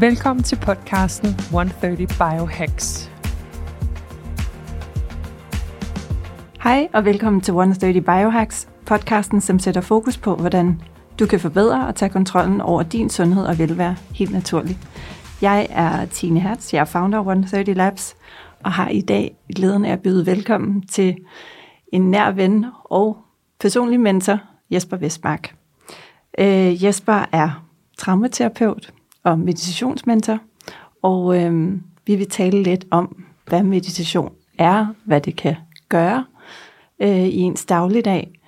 Velkommen til podcasten 130 Biohacks. Hej og velkommen til 130 Biohacks, podcasten, som sætter fokus på, hvordan du kan forbedre og tage kontrollen over din sundhed og velvære helt naturligt. Jeg er Tine Hertz, jeg er founder af 130 Labs, og har i dag glæden af at byde velkommen til en nær ven og personlig mentor, Jesper Vestmark. Øh, Jesper er traumaterapeut og meditationsmentor, og øh, vi vil tale lidt om, hvad meditation er, hvad det kan gøre øh, i ens dagligdag.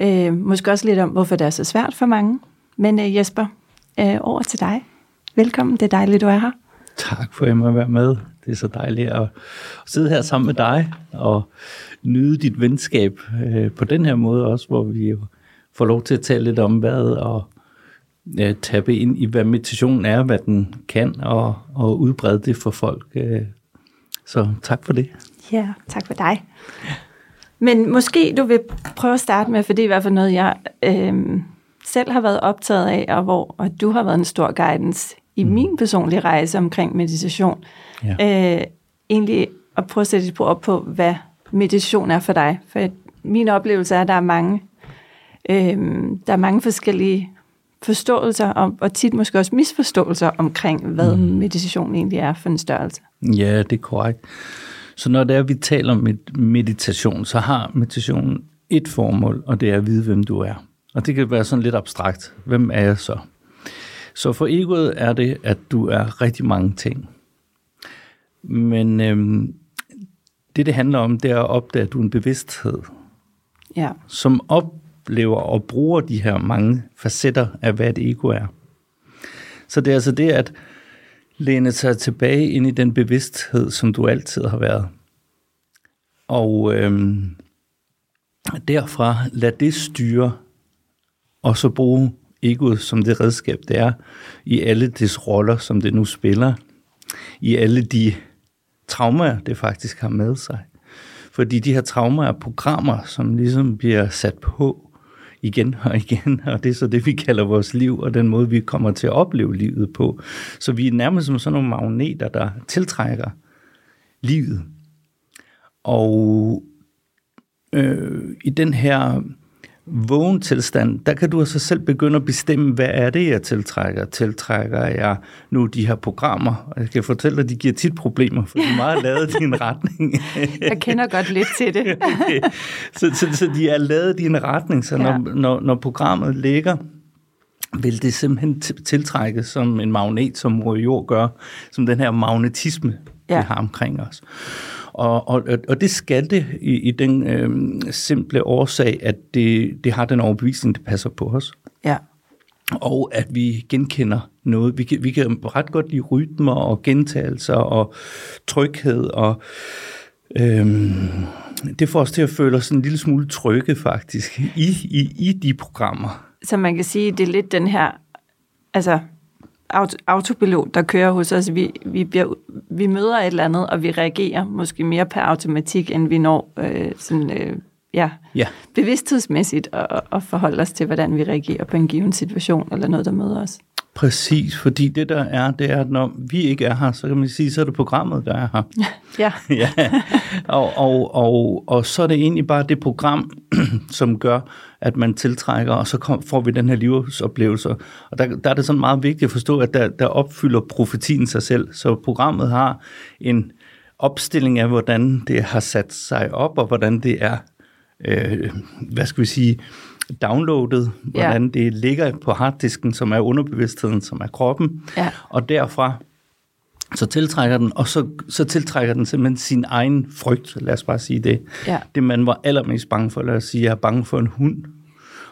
Øh, måske også lidt om, hvorfor det er så svært for mange. Men øh, Jesper, øh, over til dig. Velkommen, det er dejligt, du er her. Tak for, at jeg må være med. Det er så dejligt at sidde her sammen med dig og nyde dit venskab øh, på den her måde også, hvor vi jo får lov til at tale lidt om hvad og øh, tabe ind i, hvad meditation er, hvad den kan, og, og udbrede det for folk. Øh. Så tak for det. Ja, tak for dig. Men måske du vil prøve at starte med, for det er i hvert fald noget, jeg øh, selv har været optaget af, og hvor og du har været en stor guidance i mm. min personlige rejse omkring meditation. Ja. Øh, egentlig at prøve at sætte et op på, hvad meditation er for dig. For min oplevelse er, at der er mange, øh, der er mange forskellige forståelser, og, og tit måske også misforståelser omkring, hvad mm. meditation egentlig er for en størrelse. Ja, det er korrekt. Så når det er, at vi taler om meditation, så har meditationen et formål, og det er at vide, hvem du er. Og det kan være sådan lidt abstrakt. Hvem er jeg så? Så for egoet er det, at du er rigtig mange ting. Men øhm, det, det handler om, det er at opdage, at du er en bevidsthed, ja. som oplever og bruger de her mange facetter af, hvad et ego er. Så det er altså det, at læne sig tilbage ind i den bevidsthed, som du altid har været. Og øhm, derfra lad det styre, og så bruge egoet som det redskab, det er, i alle dets roller, som det nu spiller, i alle de traumer, det faktisk har med sig. Fordi de her traumer er programmer, som ligesom bliver sat på igen og igen, og det er så det, vi kalder vores liv, og den måde, vi kommer til at opleve livet på. Så vi er nærmest som sådan nogle magneter, der tiltrækker livet. Og øh, i den her vågen tilstand, der kan du altså selv begynde at bestemme, hvad er det, jeg tiltrækker. Tiltrækker jeg nu de her programmer? Og jeg kan fortælle dig, at de giver tit problemer, for de er meget lavet i en retning. jeg kender godt lidt til det. okay. så, så, så de er lavet i en retning, så når, ja. når, når programmet ligger, vil det simpelthen tiltrække som en magnet, som jord gør, som den her magnetisme, ja. vi har omkring os. Og, og, og det skal det i, i den øh, simple årsag, at det, det har den overbevisning, det passer på os. Ja. Og at vi genkender noget. Vi kan, vi kan ret godt lide rytmer og gentagelser og tryghed og... Øhm, det får os til at føle os en lille smule trygge faktisk i, i, i de programmer. Så man kan sige, det er lidt den her, altså auto, autopilot, der kører hos os. Vi, vi, bliver, vi møder et eller andet, og vi reagerer måske mere per automatik, end vi når øh, sådan, øh, ja, ja. bevidsthedsmæssigt at, at forholde os til, hvordan vi reagerer på en given situation, eller noget, der møder os. Præcis, fordi det der er, det er, at når vi ikke er her, så kan man sige, så er det programmet, der er her. Ja. ja. Og, og, og, og så er det egentlig bare det program, som gør, at man tiltrækker, og så kom, får vi den her livsoplevelse. Og der, der er det sådan meget vigtigt at forstå, at der, der opfylder profetien sig selv. Så programmet har en opstilling af, hvordan det har sat sig op, og hvordan det er, øh, hvad skal vi sige, downloadet, hvordan ja. det ligger på harddisken, som er underbevidstheden, som er kroppen. Ja. Og derfra så tiltrækker den, og så, så tiltrækker den simpelthen sin egen frygt, lad os bare sige det. Ja. Det man var allermest bange for, lad os sige, jeg er bange for en hund.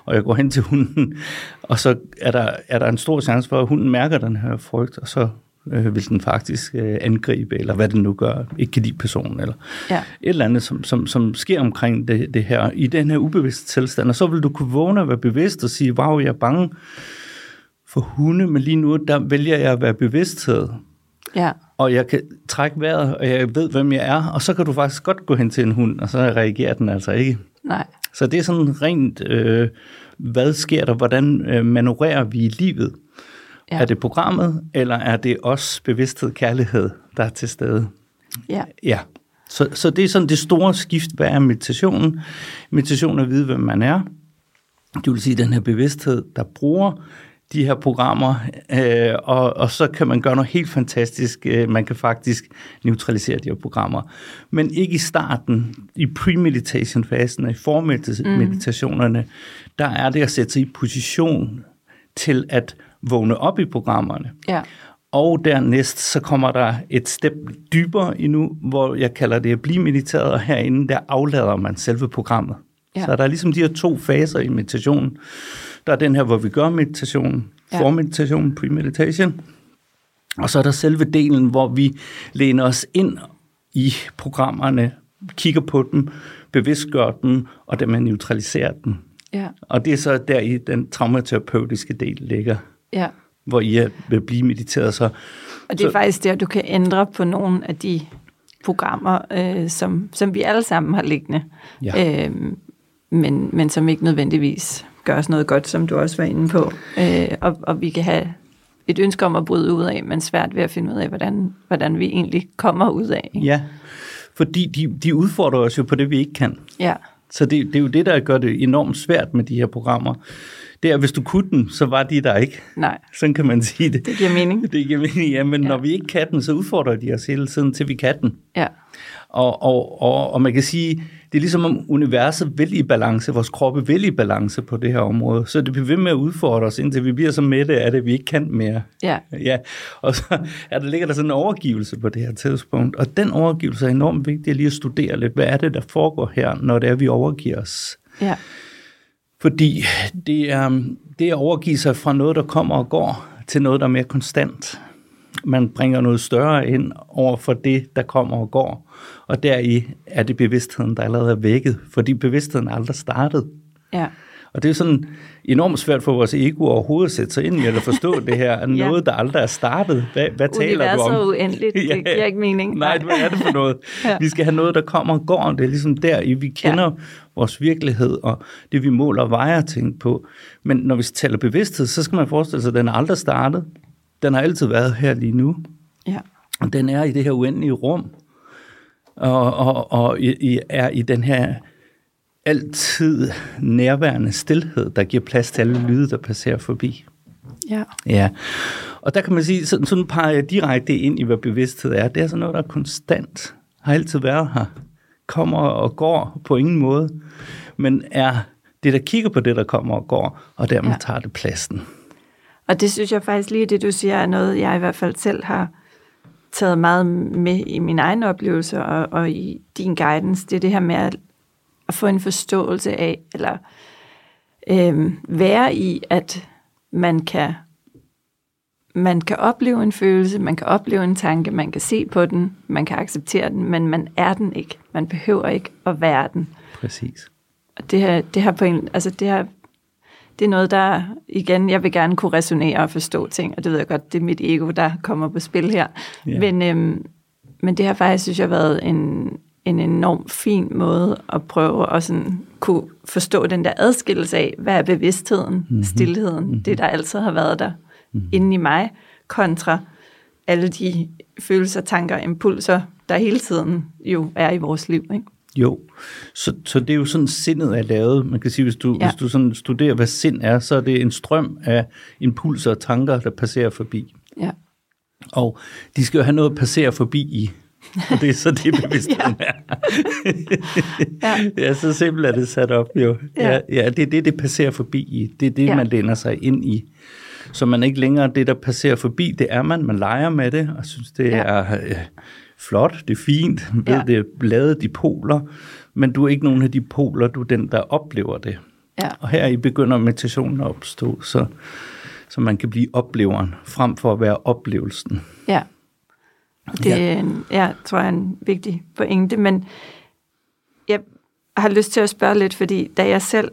og jeg går hen til hunden, og så er der, er der en stor chance for, at hunden mærker den her frygt, og så øh, vil den faktisk øh, angribe, eller hvad den nu gør, ikke kan lide personen, eller Ja. et eller andet, som, som, som sker omkring det, det her, i den her ubevidste tilstand, og så vil du kunne vågne og være bevidst og sige, wow, jeg er bange for hunde, men lige nu, der vælger jeg at være bevidsthed, Ja. og jeg kan trække vejret, og jeg ved, hvem jeg er, og så kan du faktisk godt gå hen til en hund, og så reagerer den altså ikke. Nej. Så det er sådan rent, øh, hvad sker der, hvordan øh, manøvrerer vi i livet? Ja. Er det programmet, eller er det os bevidsthed, kærlighed, der er til stede? Ja. Ja, så, så det er sådan det store skift, hvad er meditationen? Meditation er at vide, hvem man er. Det vil sige den her bevidsthed, der bruger de her programmer, øh, og, og så kan man gøre noget helt fantastisk. Øh, man kan faktisk neutralisere de her programmer. Men ikke i starten, i pre-meditation-fasen, i formeditationerne, mm. der er det at sætte sig i position til at vågne op i programmerne. Ja. Og dernæst så kommer der et step dybere endnu, hvor jeg kalder det at blive mediteret, og herinde der aflader man selve programmet. Ja. Så der er ligesom de her to faser i meditationen. Der er den her, hvor vi gør meditationen, Ja. formeditation, pre-meditation. Og så er der selve delen, hvor vi læner os ind i programmerne, kigger på dem, bevidstgør dem, og dermed neutraliserer dem. Ja. Og det er så der i den traumaterapeutiske del ligger, Ja. hvor I er, vil blive mediteret. Så Og det er Så- faktisk der, du kan ændre på nogle af de programmer, øh, som, som vi alle sammen har liggende, Ja. øh, men, men som ikke nødvendigvis gør os noget godt, som du også var inde på. Øh, og, og vi kan have et ønske om at bryde ud af, men svært ved at finde ud af, hvordan, hvordan vi egentlig kommer ud af. ikke? Ja, fordi de, de udfordrer os jo på det, vi ikke kan. Ja, Så det, det er jo det, der gør det enormt svært med de her programmer. Det er, at hvis du kunne den, så var de der ikke. nej, Sådan kan man sige det. det giver mening. Det giver mening, ja, men Ja. ja. når vi ikke kan den, så udfordrer de os hele tiden, til vi kan den. Ja, Og, og, og, og man kan sige, det er ligesom om universet vil i balance, vores kroppe vil i balance på det her område. Så det bliver ved med at udfordre os, indtil vi bliver så mætte af det, vi ikke kan mere. ja, Ja, og så er der, ligger der sådan en overgivelse på det her tidspunkt, og den overgivelse er enormt vigtig at lige at studere lidt, hvad er det, der foregår her, når det er, vi overgiver os. ja, fordi det er, det er at overgive sig fra noget, der kommer og går, til noget, der er mere konstant. Man bringer noget større ind over for det, der kommer og går. Og deri er det bevidstheden, der allerede er vækket, fordi bevidstheden er aldrig startet. ja, og det er sådan enormt svært for vores ego overhovedet at sætte sig ind i, eller forstå det her, er Ja. noget, der aldrig er startet. Hvad, hvad taler du om? Universet er uendeligt, det Ja. giver ikke mening. Nej, hvad er det for noget? Ja. Vi skal have noget, der kommer og går. Det er ligesom der, i vi kender ja. vores virkelighed, og det vi måler og vejer ting på. Men når vi taler bevidsthed, så skal man forestille sig, at den er aldrig startet. Den har altid været her lige nu. Ja, Og den er i det her uendelige rum. Og, og, og i, i, er i den her altid nærværende stillhed, der giver plads til alle lyde, der passerer forbi. ja, Ja, og der kan man sige, sådan, sådan peger jeg direkte ind i, hvad bevidsthed er. Det er sådan noget, der er konstant, har altid været her, kommer og går på ingen måde, men er det, der kigger på det, der kommer og går, og dermed Ja. tager det pladsen. Og det synes jeg faktisk lige, det du siger, er noget, jeg i hvert fald selv har taget meget med i min egen oplevelse og, og i din guidance. Det er det her med at, at få en forståelse af, eller øhm, være i, at man kan, man kan opleve en følelse, man kan opleve en tanke, man kan se på den, man kan acceptere den, men man er den ikke. Man behøver ikke at være den. Præcis. Og det her, det her på en, altså det her, det er noget, der, igen, jeg vil gerne kunne resonere og forstå ting, og det ved jeg godt, det er mit ego, der kommer på spil her. Ja. Men, øhm, men det har faktisk, synes jeg, været en, en enorm fin måde at prøve at sådan kunne forstå den der adskillelse af, hvad er bevidstheden, mm-hmm. stillheden, mm-hmm. det der altid har været der mm-hmm. inde i mig, kontra alle de følelser, tanker, impulser, der hele tiden jo er i vores liv. Ikke? Jo, så, så det er jo sådan, sindet er lavet. Man kan sige, hvis du, Ja. hvis du sådan studerer, hvad sind er, så er det en strøm af impulser og tanker, der passerer forbi. Ja. Og de skal jo have noget at passere forbi i. Og det er så det, bevidstheden ja. er. Ja. ja, så simpelt er det sat op jo. Ja. Ja, ja det er det, det passerer forbi i. Det er det, Ja. man læner sig ind i. Så man ikke længere det, der passerer forbi. Det er man. Man leger med det, og synes, det Ja. er øh, flot, det er fint. Man ved, Ja. det er lavet de poler. Men du er ikke nogen af de poler, du er den, der oplever det. Ja. Og her i begynder meditationen at opstå, så, så man kan blive opleveren, frem for at være oplevelsen. Ja. Det Ja. ja. En, jeg tror jeg er en vigtig pointe, men jeg har lyst til at spørge lidt, fordi da jeg selv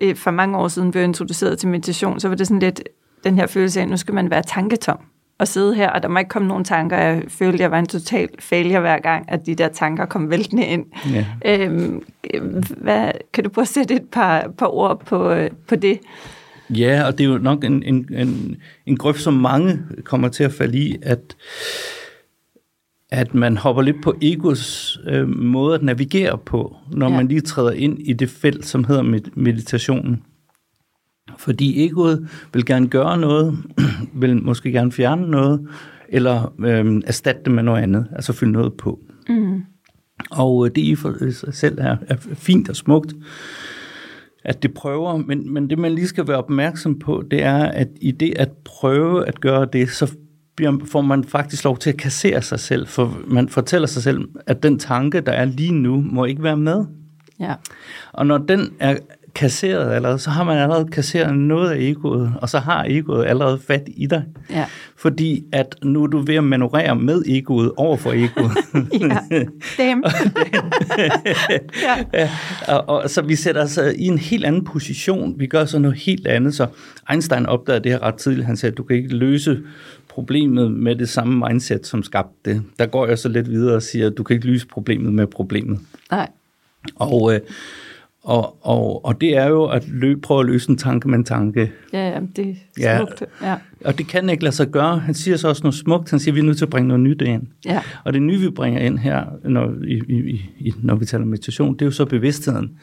øh, for mange år siden blev introduceret til meditation, så var det sådan lidt den her følelse af, at nu skal man være tanketom og sidde her, og der må ikke komme nogen tanker. Jeg følte, jeg var en total failure hver gang, at de der tanker kom væltende ind. Ja. Øhm, hvad, kan du prøve at sætte et par, par ord på, øh, på det? Ja, og det er jo nok en, en, en, en grøft, som mange kommer til at falde i, at, at man hopper lidt på egos øh, måde at navigere på, når Ja. man lige træder ind i det felt, som hedder med, meditationen. Fordi egoet vil gerne gøre noget, vil måske gerne fjerne noget, eller øh, erstatte det med noget andet, altså fylde noget på. Mm. Og øh, det i for sig selv er, er fint og smukt, at det prøver, men, men det man lige skal være opmærksom på, det er, at i det at prøve at gøre det, så bliver, får man faktisk lov til at kassere sig selv, for man fortæller sig selv, at den tanke, der er lige nu, må ikke være med. Ja. Og når den er kasseret allerede, så har man allerede kasseret noget af egoet, og så har egoet allerede fat i dig. Ja. Fordi at nu er du ved at manøvrere med egoet over for egoet. ja. Damn. ja. Ja, og, og, så vi sætter os øh, i en helt anden position. Vi gør så noget helt andet. Så Einstein opdagede det her ret tidligt. Han sagde, at du kan ikke løse problemet med det samme mindset, som skabte det. Der går jeg så lidt videre og siger, at du kan ikke løse problemet med problemet. Nej. Og, øh, og, og, og det er jo at lø, prøve at løse en tanke med en tanke. Ja, ja, det er Ja. smukt. Ja. Og det kan ikke lade sig gøre. Han siger så også noget smukt. Han siger, at vi er nødt til at bringe noget nyt ind. Ja. Og det nye, vi bringer ind her, når, i, i, i, når vi taler meditation, det er jo så bevidstheden,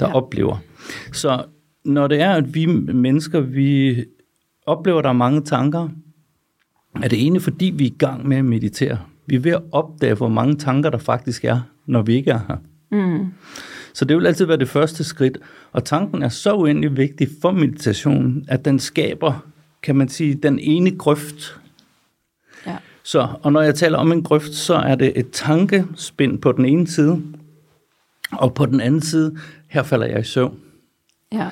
der ja. oplever. Så når det er, at vi mennesker, vi oplever, at der er mange tanker, er det ene, fordi vi er i gang med at meditere. Vi er ved at opdage, hvor mange tanker der faktisk er, når vi ikke er her. Mm. Så det vil altid være det første skridt. Og tanken er så uendelig vigtig for meditationen, at den skaber, kan man sige, den ene grøft, Ja. så, og når jeg taler om en grøft, så er det et tankespind på den ene side, og på den anden side, her falder jeg i søvn. Ja.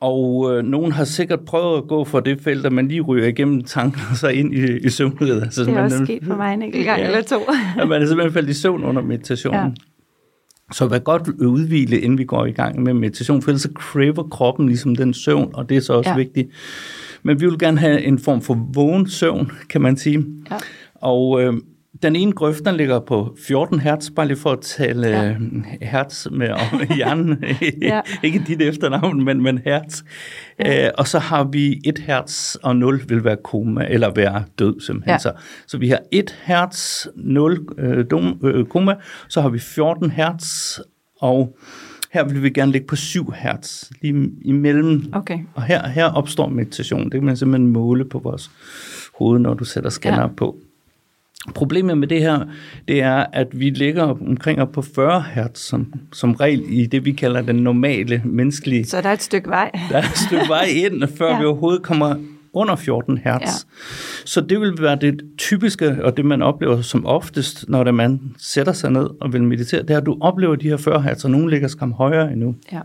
Og øh, nogen har sikkert prøvet at gå for det felt, at man lige ryger igennem tanken og så ind i, i søvnriget. Altså, Det er man, også sket for mig en enkelt gang Ja. eller to. at man er simpelthen faldet i søvn under meditationen. Ja. Så vær godt udvile, inden vi går i gang med meditation, for ellers så craver kroppen ligesom den søvn, og det er så også ja. vigtigt. Men vi vil gerne have en form for vågen søvn, kan man sige. Ja. Og øh, den ene grøft, den ligger på 14 hertz, bare lige for at tale Ja. ja. hertz med om hjernen. Ja. Ikke dit efternavn, men, men hertz. Ja. Øh, og så har vi 1 hertz, og 0 vil være koma, eller være død simpelthen. Ja. Så, så vi har 1 hertz, 0 øh, dom, øh, koma, så har vi 14 hertz, og her vil vi gerne ligge på 7 hertz, lige imellem. Okay. Og her, her opstår meditation. Det kan man simpelthen måle på vores hoved, når du sætter scanner ja. på. Problemet med det her, det er, at vi ligger omkring op på 40 hertz som, som regel i det, vi kalder den normale menneskelige. Så der er et stykke vej. Der er et stykke vej ind, før Ja. vi overhovedet kommer under 14 hertz. Ja. Så det vil være det typiske, og det man oplever som oftest, når man sætter sig ned og vil meditere, det er, at du oplever de her 40 hertz, og nogle ligger skam højere endnu. Ja.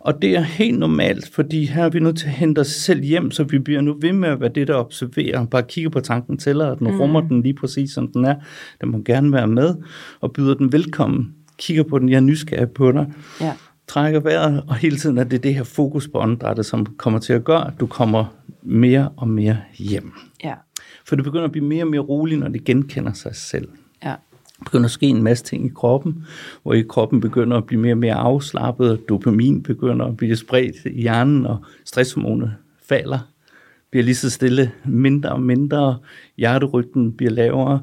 Og det er helt normalt, fordi her er vi nødt til at hente os selv hjem, så vi bliver nu ved med at være det, der observerer. Bare kigger på tanken, tæller, at den mm. rummer den lige præcis, som den er. Den må gerne være med, og byder den velkommen. Kigger på den, jeg er nysgerrig på dig. Ja. Trækker vejret, og hele tiden er det det her fokus på åndedrættet, som kommer til at gøre, at du kommer mere og mere hjem. Ja. For det begynder at blive mere og mere roligt, når det genkender sig selv. Begynder at ske en masse ting i kroppen, hvor i kroppen begynder at blive mere og mere afslappet, og dopamin begynder at blive spredt i hjernen, og stresshormonet falder, bliver lige så stille mindre og mindre, hjerterygten bliver lavere,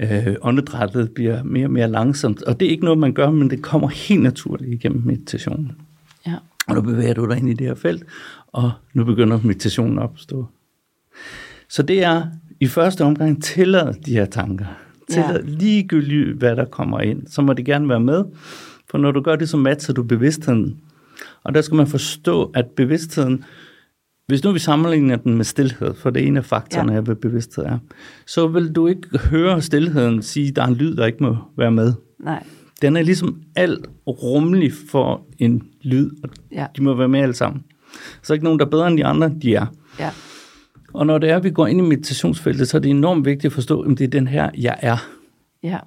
øh, åndedrættet bliver mere og mere langsomt, og det er ikke noget, man gør, men det kommer helt naturligt igennem meditationen. Ja. Og nu bevæger du dig ind i det her felt, og nu begynder meditationen at opstå. Så det er i første omgang tillad de her tanker. Tillad Ja. ligegyldigt, hvad der kommer ind. Så må det gerne være med, for når du gør det, så matcher du bevidstheden. Og der skal man forstå, at bevidstheden, hvis nu vi sammenligner den med stillhed, for det er en af faktorerne Ja. ja. hvad bevidsthed er, så vil du ikke høre stillheden sige, at der er en lyd, der ikke må være med. Nej. Den er ligesom alt rummelig for en lyd, og Ja. de må være med alle sammen. Så er ikke nogen, der er bedre end de andre, de er. Ja. Og når det er, at vi går ind i meditationsfeltet, så er det enormt vigtigt at forstå, at det er den her, jeg er Ja.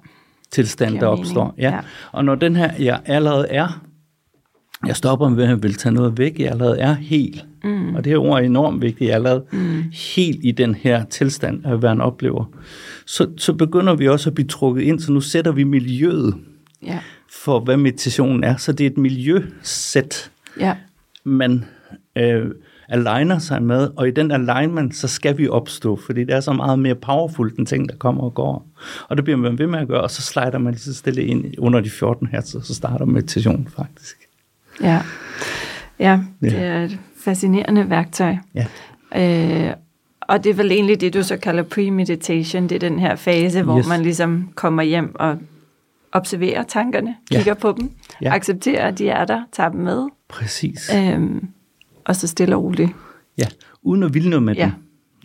tilstand, der opstår. Ja. Ja. Og når den her, jeg allerede er, jeg stopper med at vil tage noget væk, jeg allerede er helt. Mm. Og det her ord er enormt vigtigt, jeg er allerede mm. helt i den her tilstand af, hvad han oplever. Så, så begynder vi også at blive trukket ind, så nu sætter vi miljøet Ja. for, hvad meditationen er. Så det er et miljøsæt, Ja. man øh, aligner sig med, og i den alignment, så skal vi opstå, fordi det er så meget mere powerful, den ting, der kommer og går. Og det bliver man ved med at gøre, og så slider man lige så stille ind under de 14 hertz, og så starter meditationen faktisk. Ja. Ja, det Ja. er et fascinerende værktøj. Ja. Øh, og det er vel egentlig det, du så kalder premeditation. Det er den her fase, hvor Yes. man ligesom kommer hjem og observerer tankerne, Ja. kigger på dem, Ja. accepterer, at de er der, tager dem med, Præcis. øhm, og så stille og roligt. Ja, uden at ville noget med Ja. dem.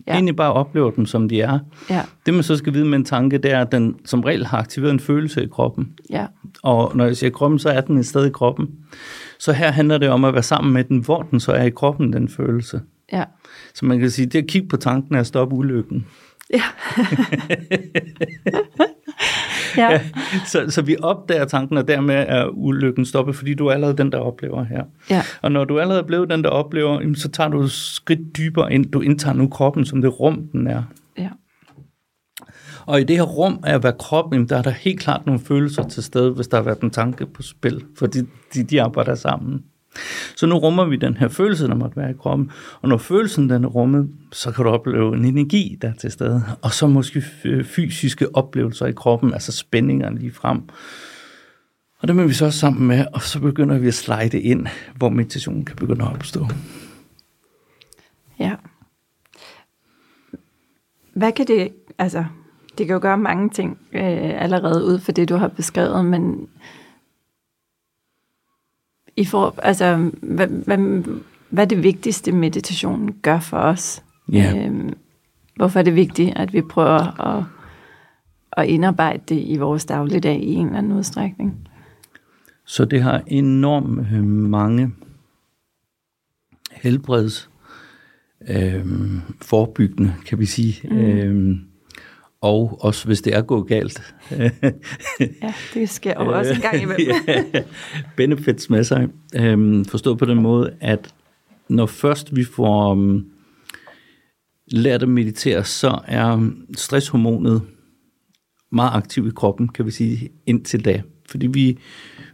Ja. Egentlig bare oplever dem, som de er. Ja, Det man så skal vide med en tanke, det er, at den som regel har aktiveret en følelse i kroppen. ja, Og når jeg siger kroppen, så er den et sted i kroppen. Så her handler det om at være sammen med den, hvor den så er i kroppen, den følelse. ja. Så man kan sige, det at kigge på tanken er at stoppe ulykken. Ja. ja. Så, så vi opdager tanken, og dermed er ulykken stoppet, fordi du er allerede den, der oplever her. Ja. Og når du allerede er blevet den, der oplever, så tager du et skridt dybere ind. Du indtager nu kroppen som det rum, den er. ja. Og i det her rum af at være krop, jamen, der er der helt klart nogle følelser til stede, hvis der har været en tanke på spil, fordi de, de arbejder sammen. Så nu rummer vi den her følelse, der måtte være i kroppen. Og når følelsen den er rummet, så kan du opleve en energi, der er til stede. Og så måske fysiske oplevelser i kroppen, altså spændingerne lige frem. Og det må vi så også sammen med, og så begynder vi at slide ind, hvor meditationen kan begynde at opstå. Ja. Hvad kan det, altså, det kan jo gøre mange ting øh, allerede ud for det, du har beskrevet, men i for, altså, hvad, hvad, hvad det vigtigste, meditationen gør for os? Ja. Øhm, hvorfor er det vigtigt, at vi prøver at, at indarbejde det i vores dagligdag i en eller anden udstrækning? Så det har enormt øh, mange helbreds øh, forebyggende, kan vi sige. Mm. Øh, og også hvis det er gået galt. Ja, det sker jo også en gang imellem. ja, benefits med sig. Øh, forstå på den måde, at når først vi får um, lært at meditere, så er stresshormonet meget aktiv i kroppen, kan vi sige, indtil da. Fordi vi,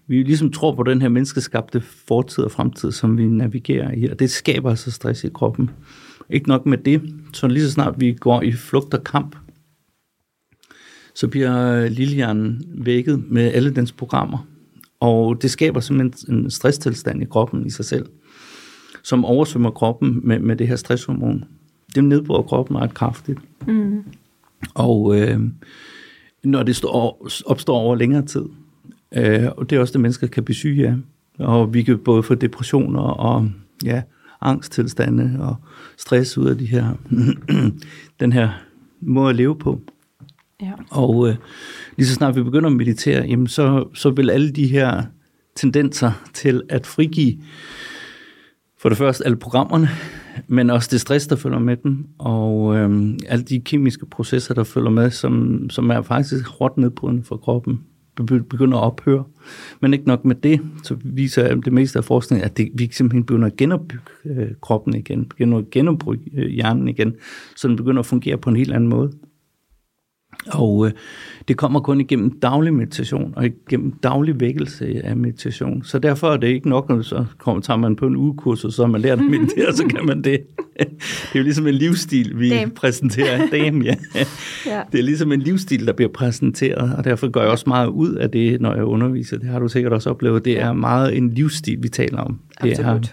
vi ligesom tror på den her menneskeskabte fortid og fremtid, som vi navigerer i, og det skaber altså stress i kroppen. Ikke nok med det, så lige så snart vi går i flugt og kamp, så bliver lillehjernen vækket med alle dens programmer. Og det skaber simpelthen en stresstilstand i kroppen i sig selv, som oversvømmer kroppen med, med det her stresshormon. Det nedbryder kroppen ret kraftigt. Mm. Og øh, når det står, opstår over længere tid, øh, og det er også det, mennesker kan blive syge af. Og vi kan både få depressioner og ja, angsttilstande og stress ud af de her, den her måde at leve på. Ja. Og øh, lige så snart vi begynder at meditere, jamen så, så vil alle de her tendenser til at frigive for det første alle programmerne, men også det stress, der følger med dem, og øh, alle de kemiske processer, der følger med, som, som er faktisk hårdt nedbrydende for kroppen, begynder at ophøre. Men ikke nok med det, så viser det meste af forskningen, at det, vi simpelthen begynder at genopbygge øh, kroppen igen, begynder at genopbygge øh, hjernen igen, så den begynder at fungere på en helt anden måde. Og øh, det kommer kun igennem daglig meditation og igennem daglig vækkelse af meditation. Så derfor er det ikke nok, når så kommer, tager man på en ugekurs, og så har man lært at meditere, så kan man det. Det er jo ligesom en livsstil, vi Dame. præsenterer. Dame, ja. Ja. Det er ligesom en livsstil, der bliver præsenteret, og derfor gør jeg også meget ud af det, når jeg underviser. Det har du sikkert også oplevet. Det er meget en livsstil, vi taler om. Det Absolut. er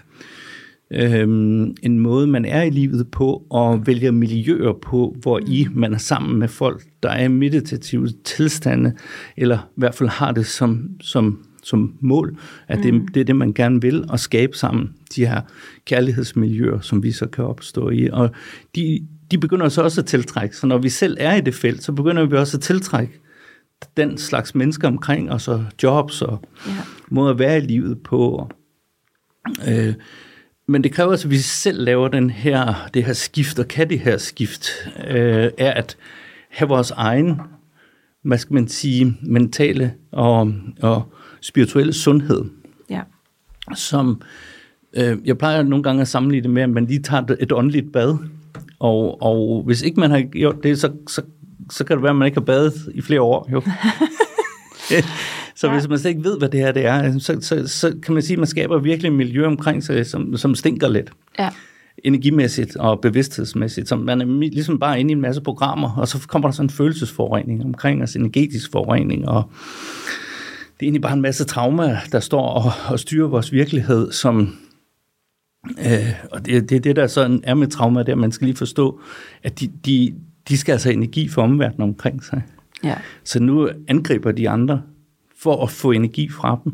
øhm, en måde, man er i livet på, og vælger miljøer på, hvor i man er sammen med folk, der er i meditative tilstande, eller i hvert fald har det som, som, som mål, at det, det er det, man gerne vil, og skabe sammen de her kærlighedsmiljøer, som vi så kan opstå i. Og de, de begynder så også at tiltrække, så når vi selv er i det felt, så begynder vi også at tiltrække den slags mennesker omkring os, og jobs og Ja. måde at være i livet på. Øh, men det kræver altså, at vi selv laver den her, det her skift, og kan det her skift, øh, er at have vores egen, hvad skal man sige, mentale og, og spirituelle sundhed, Ja. som øh, jeg plejer nogle gange at sammenligne det med, at man lige tager et- åndeligt bad, og, og hvis ikke man har gjort det, så, så, så kan det være, at man ikke har badet i flere år. Jo. så Ja. hvis man slet ikke ved, hvad det her det er, så, så, så kan man sige, at man skaber virkelig et miljø omkring sig, som, som stinker lidt Ja. energimæssigt og bevidsthedsmæssigt, som man er ligesom bare inde i en masse programmer, og så kommer der sådan en følelsesforurening omkring os, energetisk forurening, og det er egentlig bare en masse trauma, der står og, og styrer vores virkelighed, som øh, og det, det er det, der sådan er med trauma, det er, at man skal lige forstå, at de, de, de skal altså have energi for omverdenen omkring sig. Ja. Så nu angriber de andre for at få energi fra dem.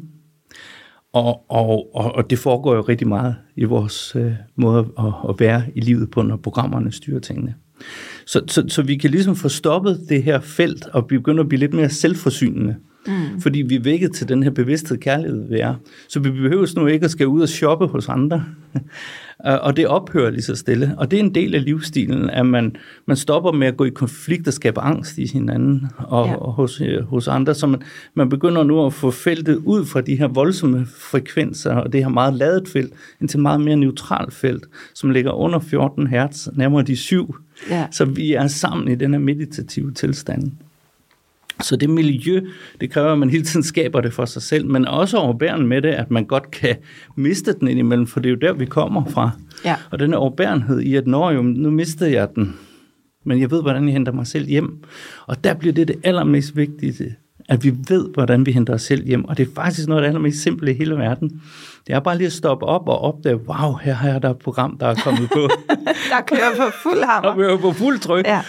Og, og, og, og det foregår jo rigtig meget i vores øh, måde at, at være i livet på, når programmerne styrer tingene. Så, så, så vi kan ligesom få stoppet det her felt og begynde at blive lidt mere selvforsynende. Mm. Fordi vi er vækket til den her bevidsthed, kærlighed vi er. Så vi behøver nu ikke at skal ud og shoppe hos andre. Og det ophører lige så stille. Og det er en del af livsstilen, at man, man stopper med at gå i konflikt og skabe angst i hinanden og, Ja. og hos, øh, hos andre. Så man, man begynder nu at få feltet ud fra de her voldsomme frekvenser og det her meget ladet felt, ind til et meget mere neutralt felt, som ligger under 14 hertz, nærmere de 7. Ja. Så vi er sammen i den her meditative tilstand. Så det miljø, det kræver, at man hele tiden skaber det for sig selv, men også overbærende med det, at man godt kan miste den indimellem, for det er jo der, vi kommer fra. Ja. Og den overbærenhed i, at når jo, nu mistede jeg den, men jeg ved, hvordan jeg henter mig selv hjem. Og der bliver det det allermest vigtige, at vi ved, hvordan vi henter os selv hjem. Og det er faktisk noget af det allermest simple i hele verden. Det er bare lige at stoppe op og opdage, wow, her har jeg der et program, der er kommet på. Der kører på fuld og hammer. vi er jo på fuld tryk. Ja.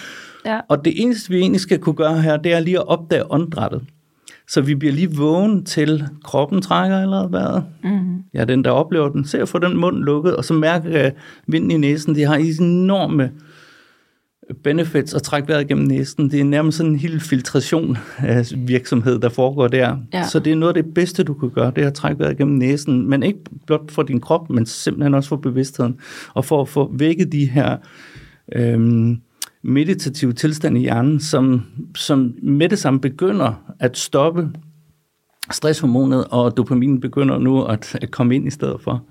Ja. Og det eneste, vi egentlig skal kunne gøre her, det er lige at opdage åndedrættet. Så vi bliver lige vågen til, kroppen trækker allerede vejret. Mm. Ja, den der oplever den, se at få den mund lukket, og så mærke at vinden i næsen. Det har enorme benefits at trække vejret gennem næsen. Det er nærmest sådan en hel filtration af virksomhed, der foregår der. Ja. Så det er noget af det bedste, du kan gøre, det er at trække vejret gennem næsen. Men ikke blot for din krop, men simpelthen også for bevidstheden. Og for at få vækket de her øhm, meditative tilstand i hjernen, som, som med det samme begynder at stoppe stresshormonet, og dopaminen begynder nu at, at komme ind i stedet for.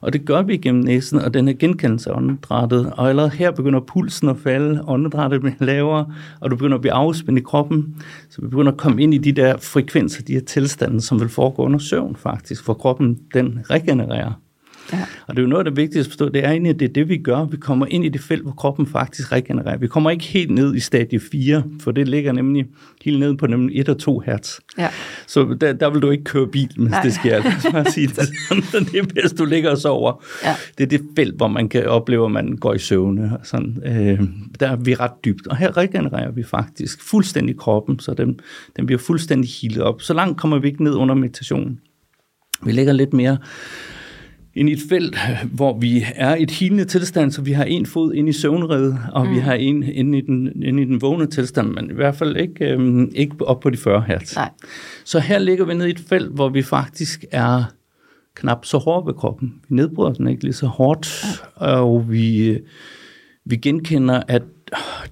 Og det gør vi gennem næsen, og den her genkendelse af åndedrættet. Og allerede her begynder pulsen at falde, åndedrættet bliver lavere, og du begynder at blive afspændt i kroppen. Så vi begynder at komme ind i de der frekvenser, de her tilstande, som vil foregå under søvn faktisk, for kroppen den regenererer. Ja. Og det er jo noget af det vigtigste at forstå, det er egentlig, at det er det, vi gør. Vi kommer ind i det felt, hvor kroppen faktisk regenererer. Vi kommer ikke helt ned i stadie 4, for det ligger nemlig helt ned på nemlig 1 og 2 hertz. Ja. Så der, der vil du ikke køre bil, mens Nej. det sker. Bare sige det sådan. Så det er bedst, du ligger og sover. Ja. Det er det felt, hvor man kan opleve, at man går i søvne. Og sådan. Øh, der er vi ret dybt. Og her regenererer vi faktisk fuldstændig kroppen, så den, den bliver fuldstændig healet op. Så langt kommer vi ikke ned under meditationen. Vi ligger lidt mere ind i et felt, hvor vi er i et hilende tilstand, så vi har en fod ind i søvnredet, og mm. vi har en inde i den, inde i den vågne tilstand, men i hvert fald ikke, øhm, ikke op på de 40 hertz. Nej. Så her ligger vi nede i et felt, hvor vi faktisk er knap så hårde ved kroppen. Vi nedbryder den ikke lige så hårdt, og vi, vi genkender, at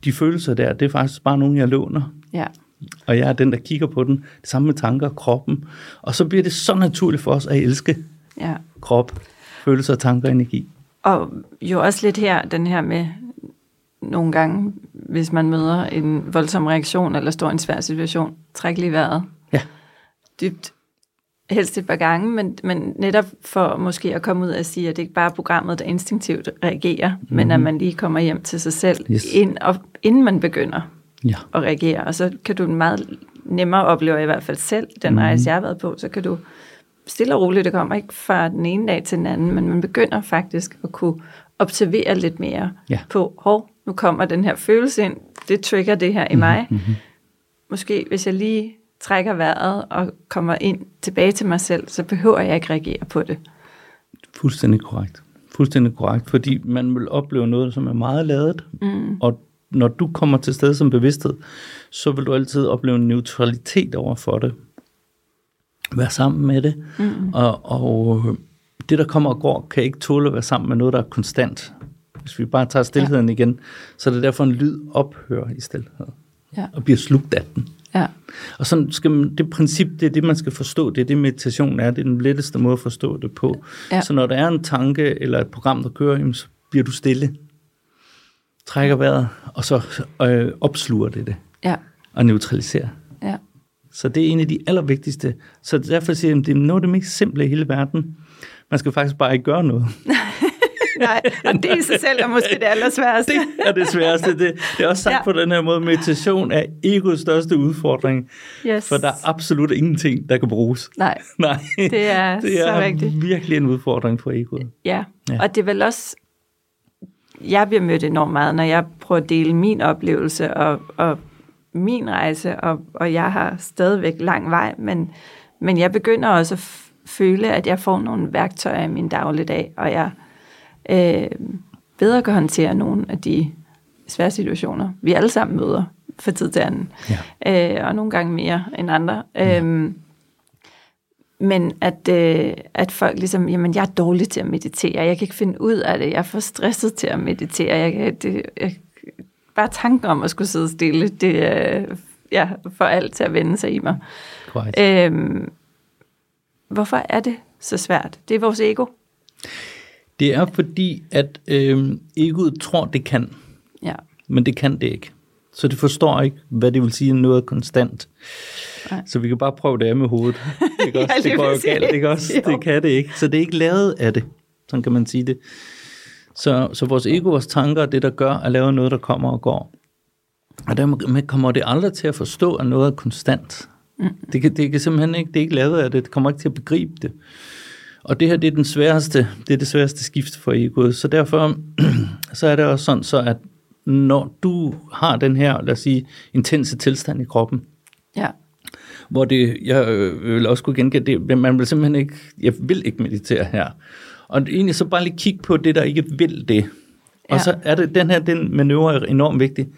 de følelser der, det er faktisk bare nogen, jeg låner. Ja. Og jeg er den, der kigger på den. Det samme med tanker og kroppen. Og så bliver det så naturligt for os at elske Ja. krop, følelser, tanker og energi. Og jo også lidt her, den her med nogle gange, hvis man møder en voldsom reaktion eller står i en svær situation, træk lige vejret Ja. dybt. Helst et par gange, men, men netop for måske at komme ud og sige, at det ikke bare er programmet, der instinktivt reagerer, mm-hmm. men at man lige kommer hjem til sig selv, Yes. ind, og, inden man begynder Ja. at reagere. Og så kan du meget nemmere opleve, i hvert fald selv, den Mhm. rejse, jeg har været på, så kan du stille og roligt, det kommer ikke fra den ene dag til den anden, men man begynder faktisk at kunne observere lidt mere Ja. på, hov, nu kommer den her følelse ind, det trigger det her i mig. Mm-hmm. Måske hvis jeg lige trækker vejret og kommer ind tilbage til mig selv, så behøver jeg ikke reagere på det. Fuldstændig korrekt. Fuldstændig korrekt, fordi man vil opleve noget, som er meget ladet, mm. og når du kommer til stede som bevidsthed, så vil du altid opleve en neutralitet over for det. Vær sammen med det. Mm. Og, og det, der kommer og går, kan ikke tåle at være sammen med noget, der er konstant. Hvis vi bare tager stillheden ja. igen, så er det derfor en lyd ophører i stillhed. Ja. Og bliver slugt af den. Ja. Og sådan skal man, det princip, det er det, man skal forstå. Det er det, meditation er. Det er den letteste måde at forstå det på. Ja. Så når der er en tanke eller et program, der kører, jamen, så bliver du stille. Trækker vejret, og så øh, opsluger det det. Ja. Og neutraliserer. Så det er en af de allervigtigste. Så derfor siger jeg, at det er noget af det mest simple i hele verden. Man skal faktisk bare ikke gøre noget. Nej, og det i sig selv er måske det allersværeste. det er det sværeste. Det, det er også sagt ja. på den her måde, meditation er egoets største udfordring. Yes. For der er absolut ingenting, der kan bruges. Nej, Nej. det er, det er så rigtigt. virkelig en udfordring for egoet. Ja. ja, og det er vel også, jeg bliver mødt enormt meget, når jeg prøver at dele min oplevelse og, og min rejse, og, og jeg har stadigvæk lang vej, men, men jeg begynder også at føle, at jeg får nogle værktøjer i min dagligdag, og jeg øh, bedre kan håndtere nogle af de svære situationer, vi alle sammen møder for tid til anden. Ja. Øh, og nogle gange mere end andre. Ja. Øhm, men at, øh, at folk ligesom, jamen jeg er dårlig til at meditere, jeg kan ikke finde ud af det, jeg er for stresset til at meditere, jeg, det, jeg, bare tanken om at skulle sidde stille, det øh, ja, får alt til at vende sig i mig. Øhm, hvorfor er det så svært? Det er vores ego. Det er fordi, at øh, egoet tror, det kan. Ja. Men det kan det ikke. Så det forstår ikke, hvad det vil sige, noget konstant. Nej. Så vi kan bare prøve det af med hovedet. Ikke også? ja, det går jo galt, ikke også? Jo. Det kan det ikke. Så det er ikke lavet af det. Sådan kan man sige det. Så, så vores ego, vores tanker er det, der gør at lave noget, der kommer og går. Og dermed kommer det aldrig til at forstå, at noget er konstant. Mm. Det, kan, det kan simpelthen ikke, det er ikke lavet af det. Det kommer ikke til at begribe det. Og det her, det er, den sværeste, det er det sværeste skift for egoet. Så derfor så er det også sådan, så at når du har den her, lad os sige, intense tilstand i kroppen, ja. hvor det, jeg øh, vil også kunne gengive det, man vil simpelthen ikke, jeg vil ikke meditere her. Og egentlig så bare lige kigge på det, der ikke vil det. Og ja. så er det, den her, den manøvre er enormt vigtig.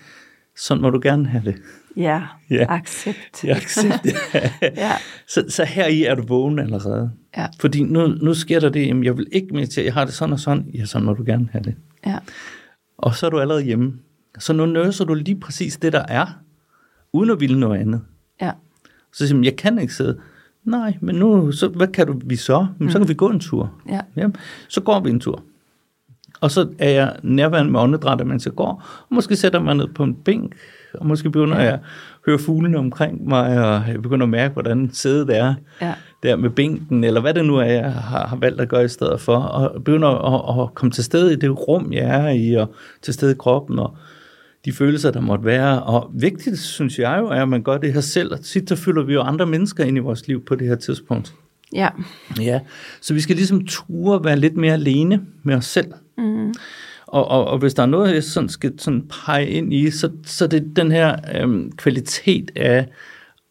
Sådan må du gerne have det. Ja, ja. accept. Ja, accept. Ja. Så, så her i er du vågen allerede. Ja. Fordi nu, nu sker der det, at jeg vil ikke meditere, jeg har det sådan og sådan. Ja, sådan må du gerne have det. Ja. Og så er du allerede hjemme. Så nu nøser du lige præcis det, der er, uden at ville noget andet. Ja. Så siger man, jeg kan ikke sidde. Nej, men nu, så, hvad kan du, vi så? Men, mm. Så kan vi gå en tur. Ja. ja. Så går vi en tur. Og så er jeg nærværende med åndedrættet, mens jeg går. Og måske sætter man ned på en bænk, og måske begynder ja. jeg at høre fuglene omkring mig, og jeg begynder at mærke, hvordan sædet er ja. der med bænken, eller hvad det nu er, jeg har, har valgt at gøre i stedet for. Og begynder at, at komme til stede i det rum, jeg er i, og til stede i kroppen, og de følelser, der måtte være. Og vigtigt, synes jeg jo, er, at man gør det her selv. Og tit så fylder vi jo andre mennesker ind i vores liv på det her tidspunkt. Ja. Ja, så vi skal ligesom ture være lidt mere alene med os selv. Mm. Og, og, og hvis der er noget, jeg sådan skal sådan pege ind i, så, så det er den her øhm, kvalitet af